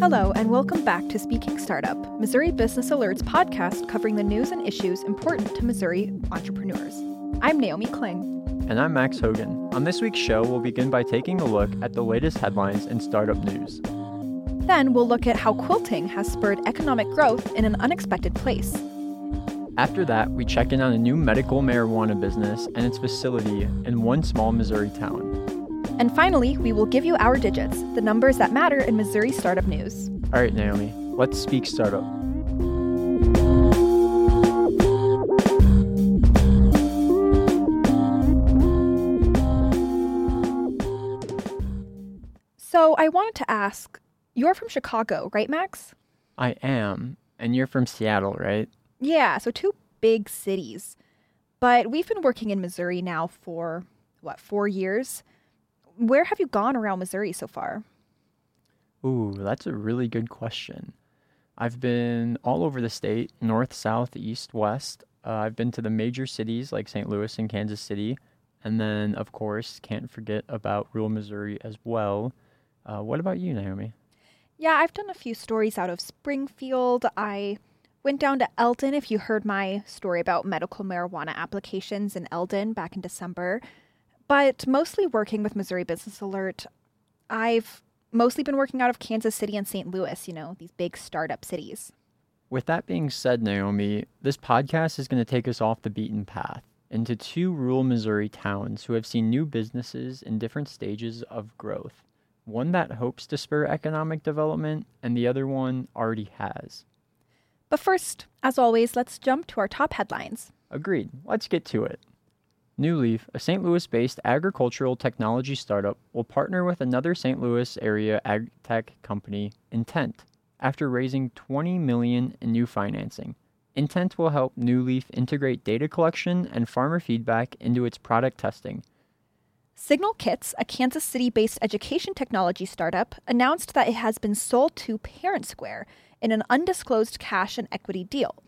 Hello, and welcome back to Speaking Startup, Missouri Business Alert's podcast covering the news and issues important to Missouri entrepreneurs. I'm Naomi Kling. And I'm Max Hogan. On this week's show, we'll begin by taking a look at the latest headlines in startup news. Then we'll look at how quilting has spurred economic growth in an unexpected place. After that, we check in on a new medical marijuana business and its facility in one small Missouri town. And finally, we will give you our digits, the numbers that matter in Missouri startup news. All right, Naomi, let's speak startup. So I wanted to ask you're from Chicago, right, Max? I am. And you're from Seattle, right? Yeah, so two big cities. But we've been working in Missouri now for, what, four years? Where have you gone around Missouri so far? Ooh, that's a really good question. I've been all over the state north, south, east, west. Uh, I've been to the major cities like St. Louis and Kansas City. And then, of course, can't forget about rural Missouri as well. Uh, what about you, Naomi? Yeah, I've done a few stories out of Springfield. I went down to Eldon, if you heard my story about medical marijuana applications in Eldon back in December but mostly working with Missouri Business Alert. I've mostly been working out of Kansas City and St. Louis, you know, these big startup cities. With that being said, Naomi, this podcast is going to take us off the beaten path into two rural Missouri towns who have seen new businesses in different stages of growth. One that hopes to spur economic development, and the other one already has. But first, as always, let's jump to our top headlines. Agreed. Let's get to it. NuLeaf, a St. Louis based agricultural technology startup, will partner with another St. Louis area ag tech company, Intent, after raising 20 million in new financing. Intent will help NuLeaf integrate data collection and farmer feedback into its product testing. Signal Kits, a Kansas City based education technology startup, announced that it has been sold to ParentSquare in an undisclosed cash and equity deal.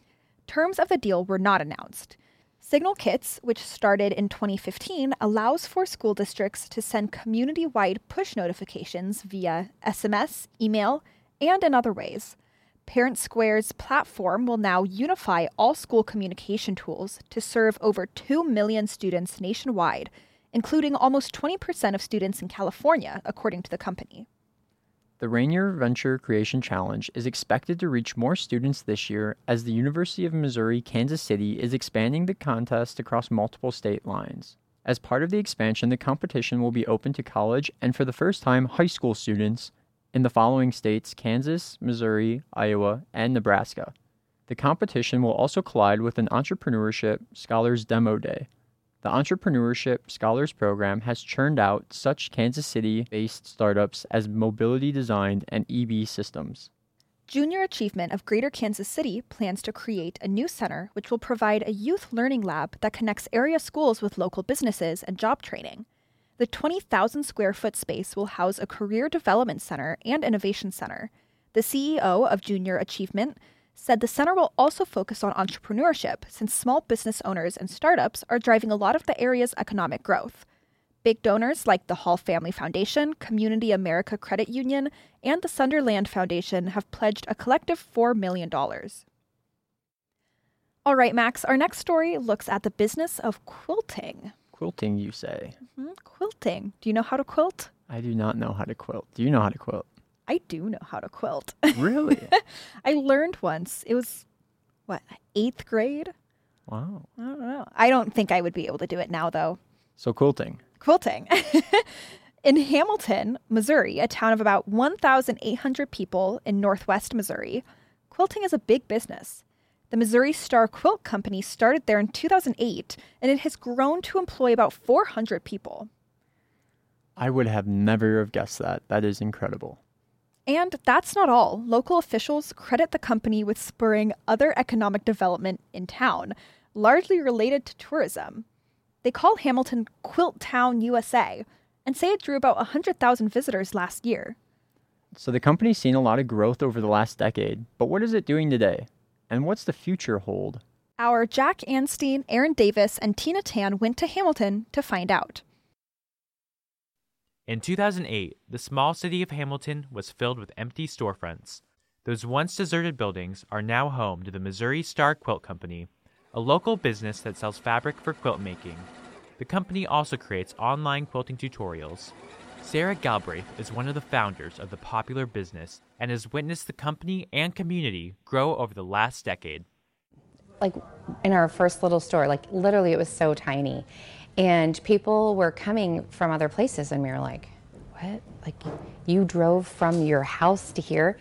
Terms of the deal were not announced. Signal Kits, which started in 2015, allows for school districts to send community wide push notifications via SMS, email, and in other ways. ParentSquare's platform will now unify all school communication tools to serve over 2 million students nationwide, including almost 20% of students in California, according to the company. The Regnier Venture Creation Challenge is expected to reach more students this year as the University of Missouri Kansas City is expanding the contest across multiple state lines. As part of the expansion, the competition will be open to college and for the first time, high school students in the following states Kansas, Missouri, Iowa, and Nebraska. The competition will also collide with an Entrepreneurship Scholars Demo Day, the Entrepreneurship Scholars Program has churned out such Kansas City based startups as Mobility Design and EB Systems. Junior Achievement of Greater Kansas City plans to create a new center which will provide a youth learning lab that connects area schools with local businesses and job training. The 20,000 square foot space will house a career development center and innovation center. The CEO of Junior Achievement said the center will also focus on entrepreneurship since small business owners and startups are driving a lot of the area's economic growth. Big donors like the Hall Family Foundation, Community America Credit Union, and the Sunderland Foundation have pledged a collective $4 million. All right, Max, our next story looks at the business of quilting. Quilting, you say? Mm-hmm. Quilting. Do you know how to quilt? I do not know how to quilt. Do you know how to quilt? I do know how to quilt. Really? I learned once. It was what, eighth grade? Wow. I don't know. I don't think I would be able to do it now, though. So, quilting. Quilting. in Hamilton, Missouri, a town of about 1,800 people in northwest Missouri, quilting is a big business. The Missouri Star Quilt Company started there in 2008, and it has grown to employ about 400 people. I would have never have guessed that. That is incredible. And that's not all. Local officials credit the company with spurring other economic development in town, largely related to tourism. They call Hamilton Quilt Town USA and say it drew about 100,000 visitors last year. So the company's seen a lot of growth over the last decade, but what is it doing today? And what's the future hold? Our Jack Anstein, Aaron Davis, and Tina Tan went to Hamilton to find out. In 2008, the small city of Hamilton was filled with empty storefronts. Those once deserted buildings are now home to the Missouri Star Quilt Company, a local business that sells fabric for quilt making. The company also creates online quilting tutorials. Sarah Galbraith is one of the founders of the popular business and has witnessed the company and community grow over the last decade. Like in our first little store, like literally it was so tiny. And people were coming from other places, and we were like, What? Like, you drove from your house to here?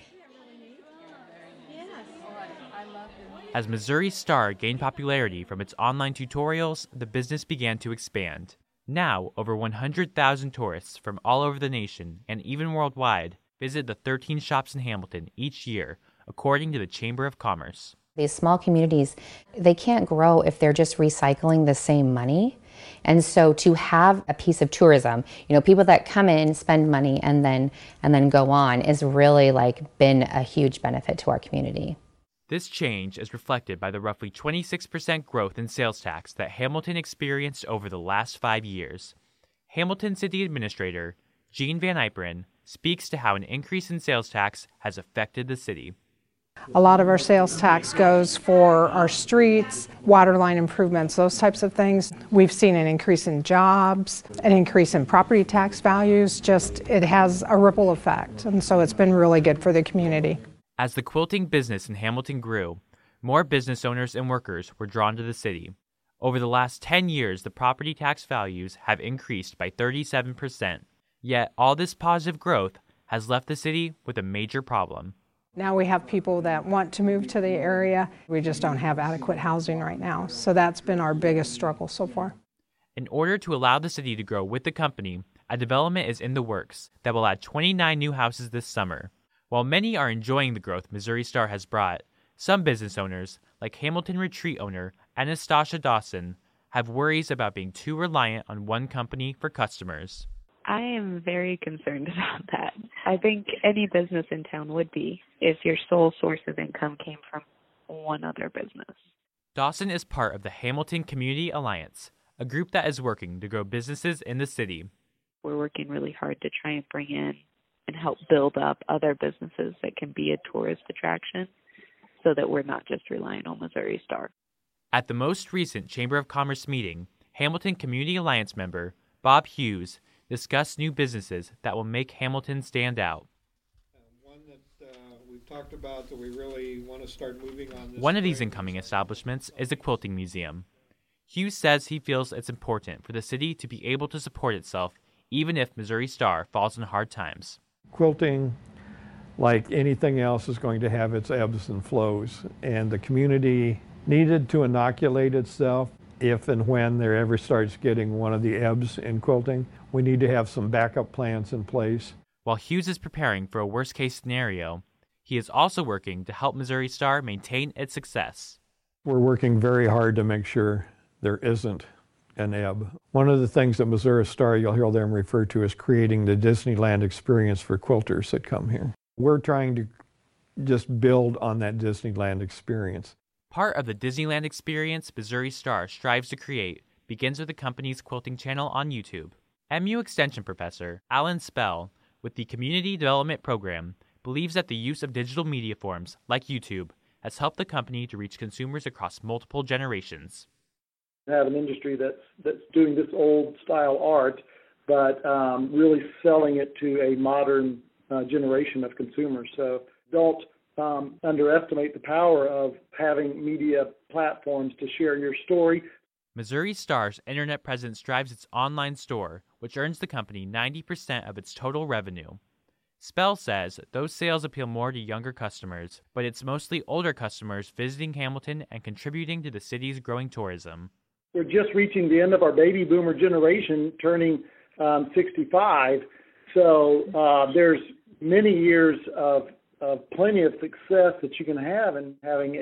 As Missouri Star gained popularity from its online tutorials, the business began to expand. Now, over 100,000 tourists from all over the nation and even worldwide visit the 13 shops in Hamilton each year, according to the Chamber of Commerce. These small communities, they can't grow if they're just recycling the same money. And so to have a piece of tourism, you know, people that come in, spend money and then and then go on is really like been a huge benefit to our community. This change is reflected by the roughly 26% growth in sales tax that Hamilton experienced over the last five years. Hamilton City Administrator Jean Van Yperen speaks to how an increase in sales tax has affected the city. A lot of our sales tax goes for our streets, water line improvements, those types of things. We've seen an increase in jobs, an increase in property tax values. Just it has a ripple effect. And so it's been really good for the community. As the quilting business in Hamilton grew, more business owners and workers were drawn to the city. Over the last 10 years, the property tax values have increased by 37%. Yet, all this positive growth has left the city with a major problem. Now we have people that want to move to the area. We just don't have adequate housing right now. So that's been our biggest struggle so far. In order to allow the city to grow with the company, a development is in the works that will add 29 new houses this summer. While many are enjoying the growth Missouri Star has brought, some business owners, like Hamilton Retreat owner Anastasia Dawson, have worries about being too reliant on one company for customers. I am very concerned about that. I think any business in town would be if your sole source of income came from one other business. Dawson is part of the Hamilton Community Alliance, a group that is working to grow businesses in the city. We're working really hard to try and bring in and help build up other businesses that can be a tourist attraction so that we're not just relying on Missouri Star. At the most recent Chamber of Commerce meeting, Hamilton Community Alliance member Bob Hughes discussed new businesses that will make Hamilton stand out. one that uh, we've talked about that we really want to start moving on. one of these incoming establishments is the Quilting Museum. Hughes says he feels it's important for the city to be able to support itself even if Missouri Star falls in hard times quilting, like anything else, is going to have its ebbs and flows. And the community needed to inoculate itself if and when there ever starts getting one of the ebbs in quilting. We need to have some backup plans in place. While Hughes is preparing for a worst case scenario, he is also working to help Missouri Star maintain its success. We're working very hard to make sure there isn't an ebb. One of the things that Missouri Star, you'll hear them refer to as creating the Disneyland experience for quilters that come here. We're trying to just build on that Disneyland experience. Part of the Disneyland experience Missouri Star strives to create begins with the company's quilting channel on YouTube. MU Extension professor Alan Spell, with the Community Development Program, believes that the use of digital media forms like YouTube has helped the company to reach consumers across multiple generations have an industry that's that's doing this old style art, but um, really selling it to a modern uh, generation of consumers. So don't um, underestimate the power of having media platforms to share your story. Missouri Star's internet presence drives its online store, which earns the company 90% of its total revenue. Spell says those sales appeal more to younger customers, but it's mostly older customers visiting Hamilton and contributing to the city's growing tourism we're just reaching the end of our baby boomer generation, turning um, 65. So uh, there's many years of, of plenty of success that you can have in having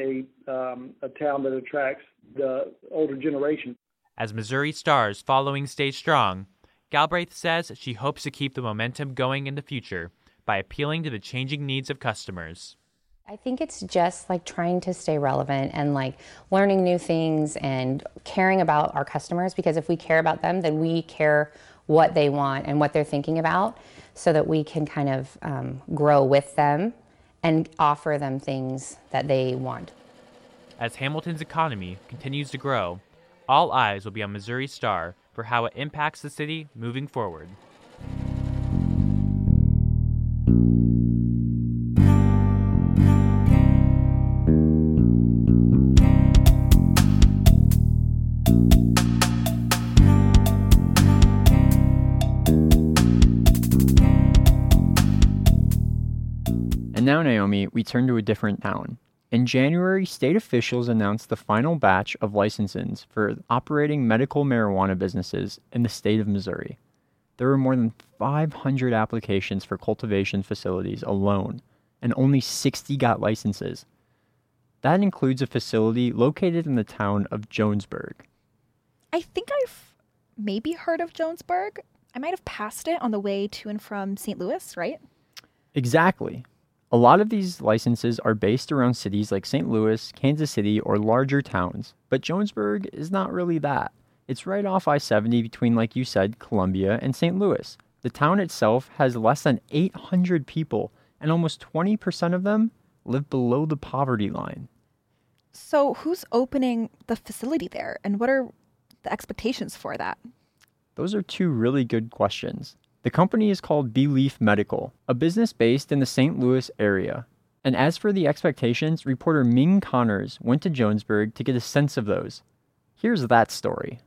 a um, a town that attracts the older generation. As Missouri Stars following stay strong, Galbraith says she hopes to keep the momentum going in the future by appealing to the changing needs of customers. I think it's just like trying to stay relevant and like learning new things and caring about our customers because if we care about them, then we care what they want and what they're thinking about so that we can kind of um, grow with them and offer them things that they want. As Hamilton's economy continues to grow, all eyes will be on Missouri Star for how it impacts the city moving forward. Now, Naomi, we turn to a different town. In January, state officials announced the final batch of licenses for operating medical marijuana businesses in the state of Missouri. There were more than 500 applications for cultivation facilities alone, and only 60 got licenses. That includes a facility located in the town of Jonesburg. I think I've maybe heard of Jonesburg. I might have passed it on the way to and from St. Louis, right? Exactly. A lot of these licenses are based around cities like St. Louis, Kansas City, or larger towns, but Jonesburg is not really that. It's right off I 70 between, like you said, Columbia and St. Louis. The town itself has less than 800 people, and almost 20% of them live below the poverty line. So, who's opening the facility there, and what are the expectations for that? Those are two really good questions. The company is called Beleaf Medical, a business based in the St. Louis area. And as for the expectations, reporter Ming Connors went to Jonesburg to get a sense of those. Here's that story.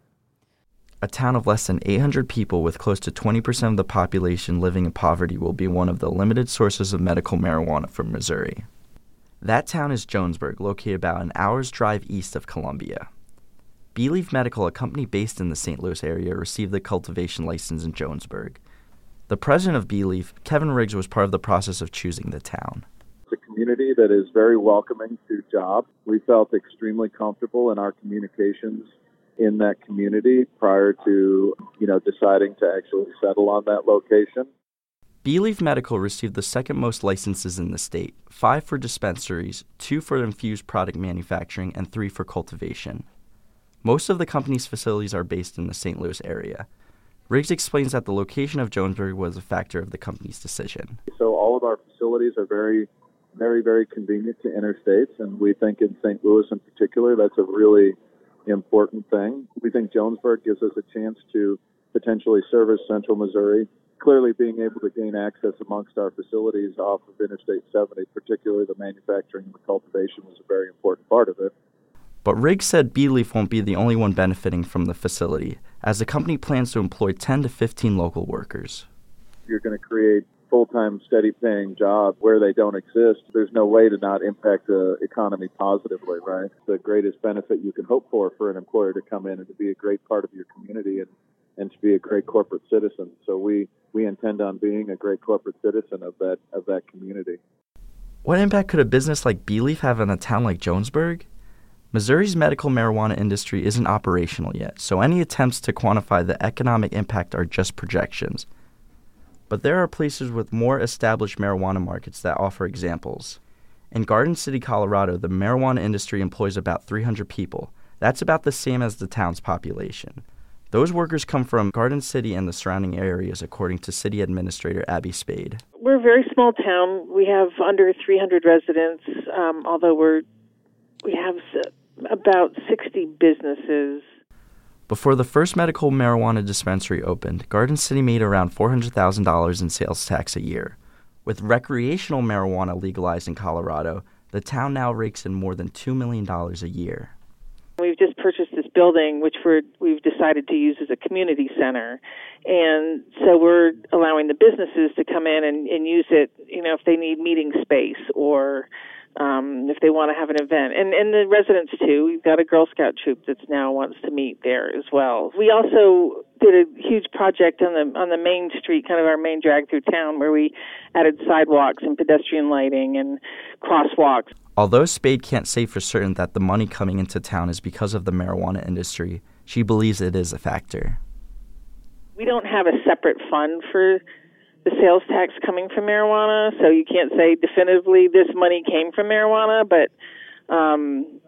A town of less than 800 people with close to 20% of the population living in poverty will be one of the limited sources of medical marijuana from Missouri. That town is Jonesburg, located about an hour's drive east of Columbia. Beleaf Medical, a company based in the St. Louis area, received the cultivation license in Jonesburg. The president of Beleaf, Kevin Riggs, was part of the process of choosing the town. It's a community that is very welcoming to jobs. We felt extremely comfortable in our communications in that community prior to, you know, deciding to actually settle on that location. Beleaf Medical received the second most licenses in the state five for dispensaries, two for infused product manufacturing, and three for cultivation. Most of the company's facilities are based in the St. Louis area. Riggs explains that the location of Jonesburg was a factor of the company's decision. So all of our facilities are very, very, very convenient to interstates, and we think in St. Louis in particular, that's a really important thing. We think Jonesburg gives us a chance to potentially service central Missouri. Clearly, being able to gain access amongst our facilities off of Interstate 70, particularly the manufacturing and the cultivation, was a very important part of it. But Riggs said Beleaf won't be the only one benefiting from the facility, as the company plans to employ 10 to 15 local workers. You're going to create full-time, steady-paying jobs where they don't exist. There's no way to not impact the economy positively, right? The greatest benefit you can hope for for an employer to come in and to be a great part of your community and, and to be a great corporate citizen. So we, we intend on being a great corporate citizen of that of that community. What impact could a business like Beleaf have in a town like Jonesburg? Missouri's medical marijuana industry isn't operational yet, so any attempts to quantify the economic impact are just projections. But there are places with more established marijuana markets that offer examples. In Garden City, Colorado, the marijuana industry employs about 300 people. That's about the same as the town's population. Those workers come from Garden City and the surrounding areas, according to City Administrator Abby Spade. We're a very small town. We have under 300 residents, um, although we're we have about 60 businesses. Before the first medical marijuana dispensary opened, Garden City made around $400,000 in sales tax a year. With recreational marijuana legalized in Colorado, the town now rakes in more than $2 million a year. We've just purchased this building, which we're, we've decided to use as a community center. And so we're allowing the businesses to come in and, and use it, you know, if they need meeting space or um, if they want to have an event, and and the residents too. We've got a Girl Scout troop that's now wants to meet there as well. We also did a huge project on the on the main street, kind of our main drag through town, where we added sidewalks and pedestrian lighting and crosswalks. Although Spade can't say for certain that the money coming into town is because of the marijuana industry, she believes it is a factor. We don't have a separate fund for the sales tax coming from marijuana, so you can't say definitively this money came from marijuana, but um,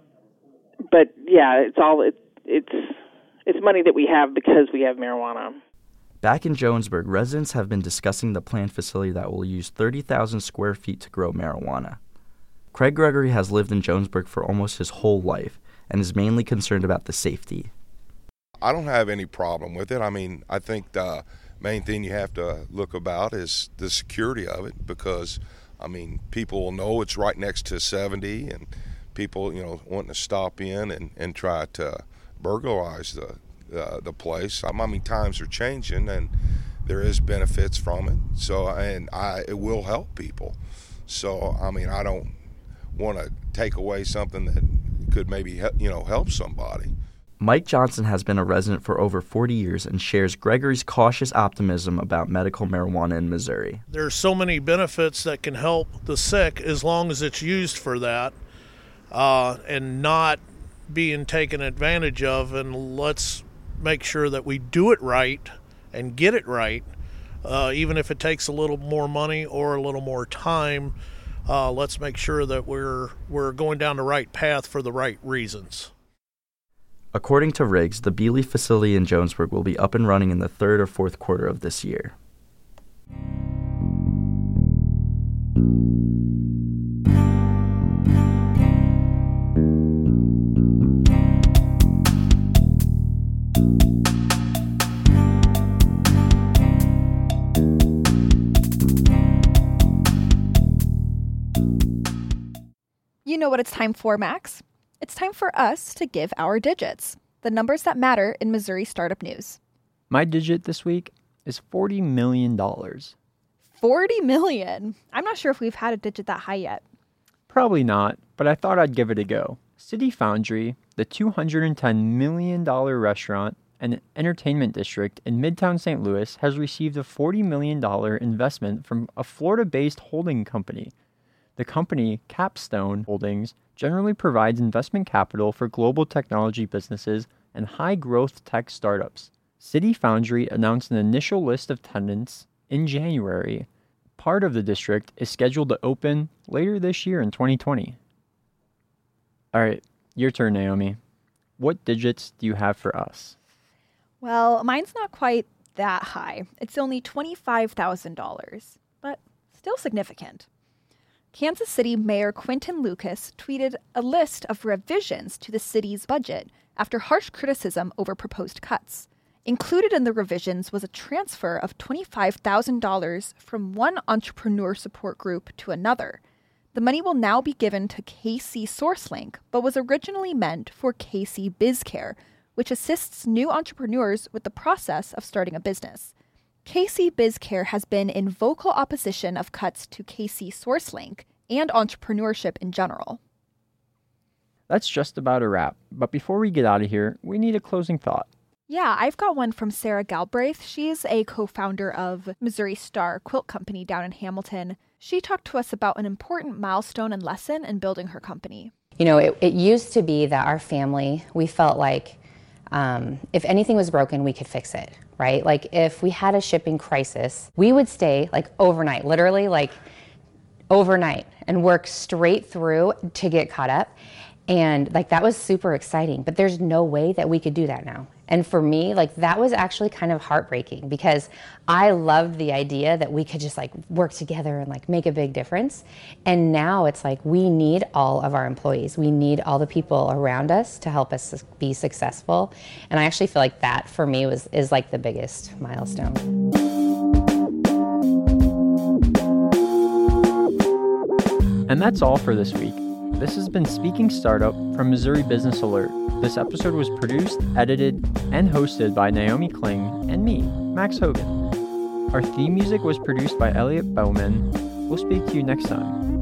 but yeah, it's all it, it's it's money that we have because we have marijuana. Back in Jonesburg, residents have been discussing the planned facility that will use 30,000 square feet to grow marijuana. Craig Gregory has lived in Jonesburg for almost his whole life and is mainly concerned about the safety. I don't have any problem with it. I mean, I think the main thing you have to look about is the security of it because, I mean, people will know it's right next to 70 and people, you know, wanting to stop in and, and try to burglarize the, uh, the place. I mean, times are changing, and there is benefits from it. So, and I it will help people. So, I mean, I don't want to take away something that could maybe help, you know help somebody. Mike Johnson has been a resident for over 40 years and shares Gregory's cautious optimism about medical marijuana in Missouri. There are so many benefits that can help the sick as long as it's used for that uh, and not being taken advantage of. And let's make sure that we do it right and get it right, uh, even if it takes a little more money or a little more time. Uh, let's make sure that we're we're going down the right path for the right reasons. According to Riggs, the Beleaf facility in Jonesburg will be up and running in the third or fourth quarter of this year. You know what it's time for, Max? It's time for us to give our digits, the numbers that matter in Missouri startup news. My digit this week is $40 million. 40 million. I'm not sure if we've had a digit that high yet. Probably not, but I thought I'd give it a go. City Foundry, the $210 million restaurant and entertainment district in Midtown St. Louis, has received a $40 million investment from a Florida based holding company the company, Capstone Holdings, generally provides investment capital for global technology businesses and high growth tech startups. City Foundry announced an initial list of tenants in January. Part of the district is scheduled to open later this year in 2020. All right, your turn, Naomi. What digits do you have for us? Well, mine's not quite that high. It's only $25,000, but still significant. Kansas City Mayor Quinton Lucas tweeted a list of revisions to the city's budget after harsh criticism over proposed cuts. Included in the revisions was a transfer of $25,000 from one entrepreneur support group to another. The money will now be given to KC SourceLink, but was originally meant for KC BizCare, which assists new entrepreneurs with the process of starting a business. KC BizCare has been in vocal opposition of cuts to KC SourceLink and entrepreneurship in general. That's just about a wrap, but before we get out of here, we need a closing thought. Yeah, I've got one from Sarah Galbraith. She's a co founder of Missouri Star Quilt Company down in Hamilton. She talked to us about an important milestone and lesson in building her company. You know, it, it used to be that our family, we felt like um, if anything was broken, we could fix it, right? Like if we had a shipping crisis, we would stay like overnight, literally like overnight and work straight through to get caught up. And like that was super exciting, but there's no way that we could do that now. And for me, like that was actually kind of heartbreaking because I loved the idea that we could just like work together and like make a big difference. And now it's like we need all of our employees. We need all the people around us to help us be successful. And I actually feel like that for me was is like the biggest milestone. And that's all for this week. This has been Speaking Startup from Missouri Business Alert. This episode was produced, edited, and hosted by Naomi Kling and me, Max Hogan. Our theme music was produced by Elliot Bowman. We'll speak to you next time.